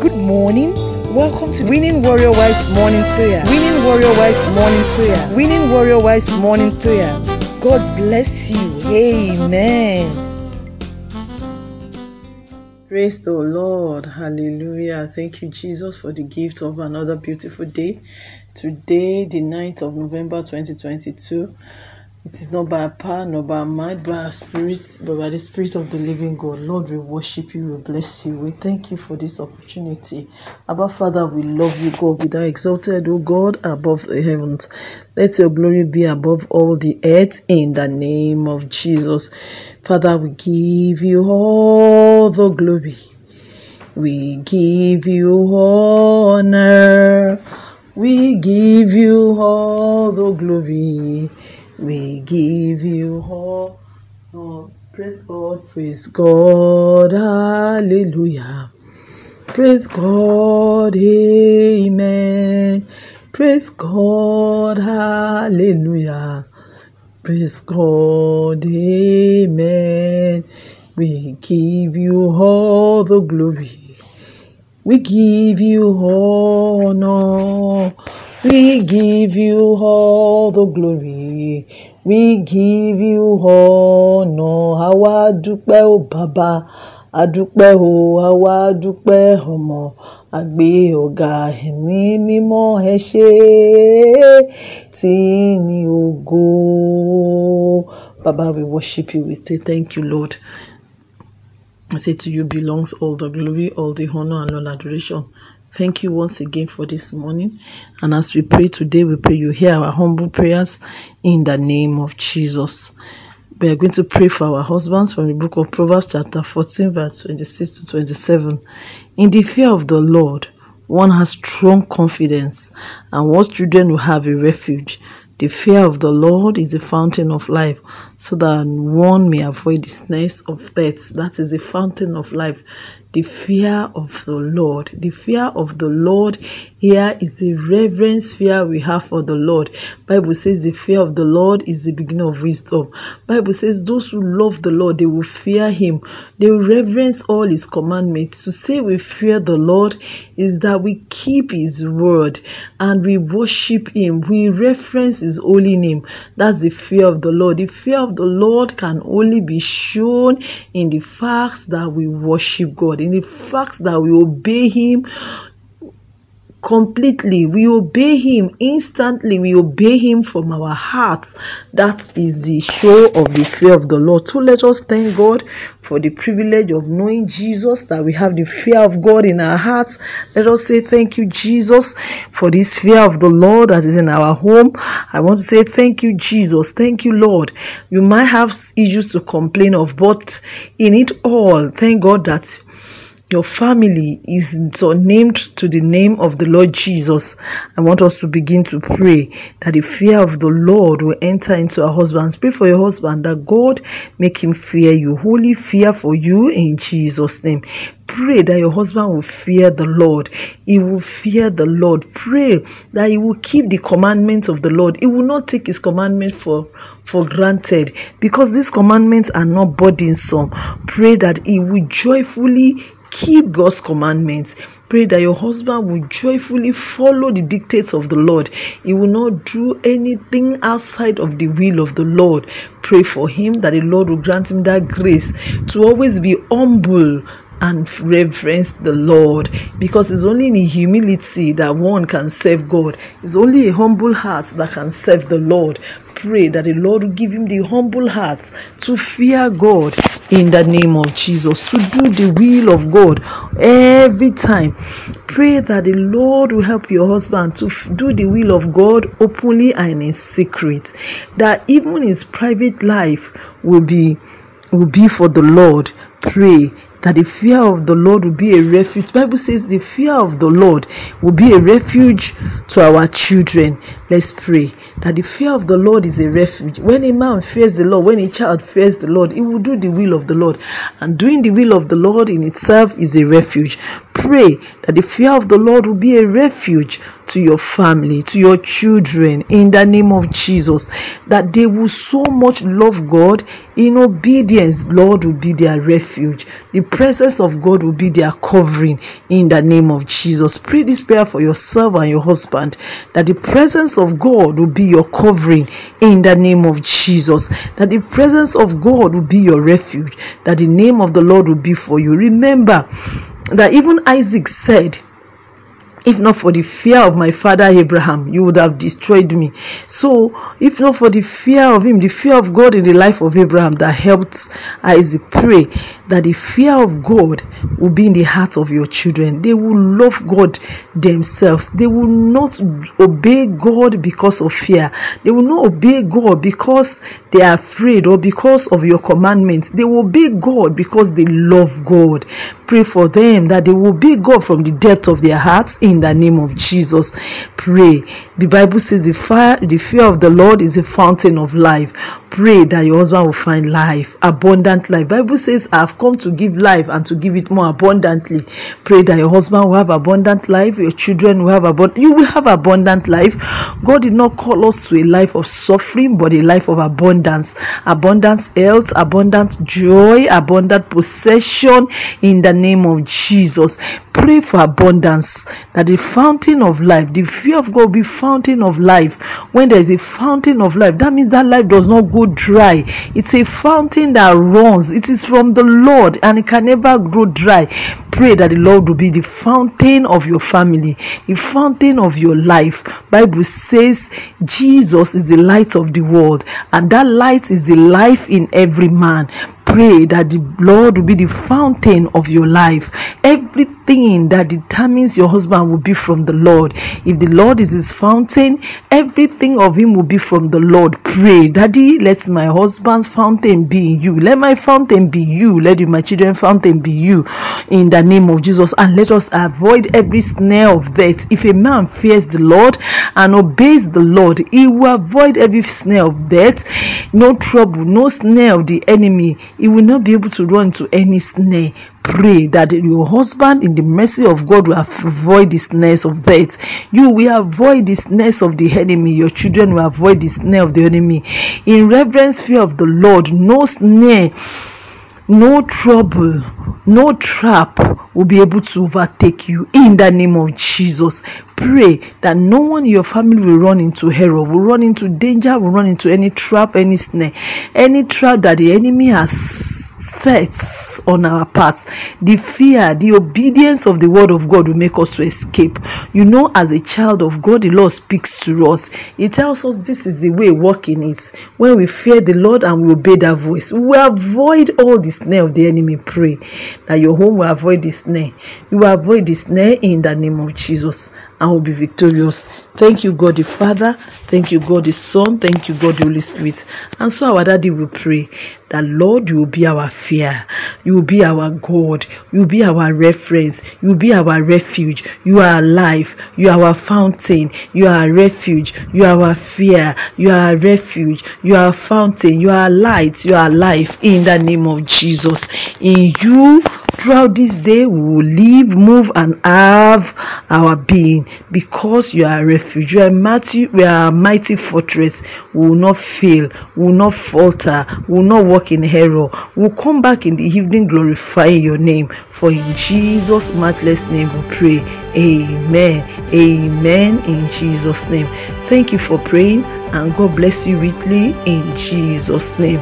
Good morning. Welcome to Winning Warrior Wise Morning Prayer. Winning Warrior Wise Morning Prayer. Winning Warrior Wise Morning Prayer. God bless you. Amen. Praise the Lord. Hallelujah. Thank you, Jesus, for the gift of another beautiful day. Today, the 9th of November 2022. It is not by power nor by might, by our spirit, but by the spirit of the living God. Lord, we worship you, we bless you. We thank you for this opportunity. Abba Father, we love you, God. Be thou exalted, O God, above the heavens. Let your glory be above all the earth in the name of Jesus. Father, we give you all the glory. We give you honor. We give you all the glory. We give you all. Oh, praise God, praise God, hallelujah. Praise God, amen. Praise God, hallelujah. Praise God, amen. We give you all the glory. We give you all honor. We give you all the glory. We give you honor. Àwa dúpẹ́ o bàbá, a dúpẹ́ o, àwa dúpẹ́ ọmọ, a gbé ọ̀gá ẹ̀mí mímọ́ ẹ ṣé ògo. Baba, we worship you. We say thank you, Lord. I say to you belongs all the glory, all the honor, and all adoration. Thank you once again for this morning. And as we pray today, we pray you hear our humble prayers in the name of Jesus. We are going to pray for our husbands from the book of Proverbs, chapter 14, verse 26 to 27. In the fear of the Lord, one has strong confidence, and one's children will have a refuge. The fear of the Lord is the fountain of life, so that one may avoid the snares of death. That is the fountain of life. The fear of the Lord. The fear of the Lord here is the reverence fear we have for the Lord. Bible says the fear of the Lord is the beginning of wisdom. Bible says those who love the Lord, they will fear him. They will reverence all his commandments. To say we fear the Lord is that we keep his word and we worship him. We reference his holy name. That's the fear of the Lord. The fear of the Lord can only be shown in the facts that we worship God, in the fact that we obey him completely. We obey him instantly. We obey him from our hearts. That is the show of the fear of the Lord. So let us thank God for the privilege of knowing Jesus, that we have the fear of God in our hearts. Let us say thank you, Jesus, for this fear of the Lord that is in our home. I want to say thank you, Jesus. Thank you, Lord. You might have issues to complain of, but in it all, thank God that your family is named to the name of the Lord Jesus. I want us to begin to pray that the fear of the Lord will enter into our husbands. Pray for your husband that God make him fear you. Holy fear for you in Jesus' name. Pray that your husband will fear the Lord. He will fear the Lord. Pray that he will keep the commandments of the Lord. He will not take his commandment for for granted because these commandments are not burdensome. Pray that he will joyfully keep God's commandments. Pray that your husband will joyfully follow the dictates of the Lord. He will not do anything outside of the will of the Lord. Pray for him that the Lord will grant him that grace to always be humble and reverence the Lord because it's only in humility that one can serve God. It's only a humble heart that can serve the Lord. Pray that the Lord will give him the humble heart to fear God in the name of Jesus, to do the will of God every time. Pray that the Lord will help your husband to do the will of God openly and in secret. That even his private life will be will be for the Lord. Pray that the fear of the Lord will be a refuge. Bible says the fear of the Lord will be a refuge to our children. Let's pray that the fear of the Lord is a refuge. When a man fears the Lord, when a child fears the Lord, he will do the will of the Lord. And doing the will of the Lord in itself is a refuge. Pray that the fear of the Lord will be a refuge to your family, to your children, in the name of Jesus. That they will so much love God in obedience. Lord will be their refuge. The presence of God will be their covering in the name of Jesus. Pray this prayer for yourself and your husband that the presence of God will be your covering in the name of Jesus. That the presence of God will be your refuge. That the name of the Lord will be for you. Remember that even Isaac said, if not for the fear of my father Abraham, you would have destroyed me. So, if not for the fear of him, the fear of God in the life of Abraham that helped Isaac pray that the fear of God will be in the heart of your children. They will love God themselves. They will not obey God because of fear. They will not obey God because they are afraid or because of your commandments. They will obey God because they love God. Pray for them that they will obey God from the depth of their hearts in the name of Jesus. Pray. The Bible says the fire, the fear of the Lord is a fountain of life. Pray that your husband will find life, abundant life. Bible says, I have come to give life and to give it more abundantly. Pray that your husband will have abundant life, your children will have abundant you will have abundant life. God did not call us to a life of suffering, but a life of abundance. Abundance health, abundant joy, abundant possession in the name of Jesus. Pray for abundance that the fountain of life, the fear of God be fountain of life. When there is a fountain of life, that means that life does not go dry. It's a fountain that runs. It is from the Lord and it can never grow dry. Pray that the Lord will be the fountain of your family, the fountain of your life. Bible says Jesus is the light of the world and that light is the life in every man pray that the Lord will be the fountain of your life. Everything that determines your husband will be from the Lord. If the Lord is his fountain, everything of him will be from the Lord. Pray, Daddy, let my husband's fountain be you. Let my fountain be you. Let my children's fountain be you. In the name of Jesus. And let us avoid every snare of death. If a man fears the Lord and obeys the Lord, he will avoid every snare of death, no trouble, no snare of the enemy he will not be able to run to any snare. Pray that your husband, in the mercy of God, will avoid the snares of death. You will avoid the snares of the enemy. Your children will avoid the snare of the enemy. In reverence, fear of the Lord, no snare no trouble, no trap will be able to overtake you in the name of Jesus. Pray that no one in your family will run into error, will run into danger, will run into any trap, any snare, any trap that the enemy has set on our paths. The fear, the obedience of the word of God will make us to escape. You know, as a child of God, the Lord speaks to us. He tells us this is the way, walk in it. When we fear the Lord and we obey that voice, we avoid all the snare of the enemy. Pray that your home will avoid the snare. You will avoid the snare in the name of Jesus and will be victorious. Thank you, God the Father. Thank you, God the Son. Thank you, God the Holy Spirit. And so our daddy will pray that Lord, you will be our fear. You will be our God. You will be our reference. You will be our refuge. You are life. You are our fountain. You are our refuge. You are our fear. You are our refuge. You are our fountain. You are light. You are life in the name of Jesus. In you, throughout this day, we will live, move, and have our being because you are a refuge. You are mighty, we are a mighty fortress. We will not fail. We will not falter. We will not walk in error. We will come back in the evening glorifying your name. For in Jesus' matchless name we pray. Amen. Amen. In Jesus' name. Thank you for praying and God bless you richly in Jesus' name.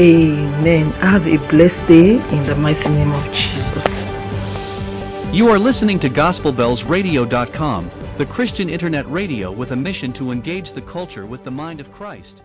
Amen. Have a blessed day in the mighty name of Jesus. You are listening to GospelBellsRadio.com, the Christian internet radio with a mission to engage the culture with the mind of Christ.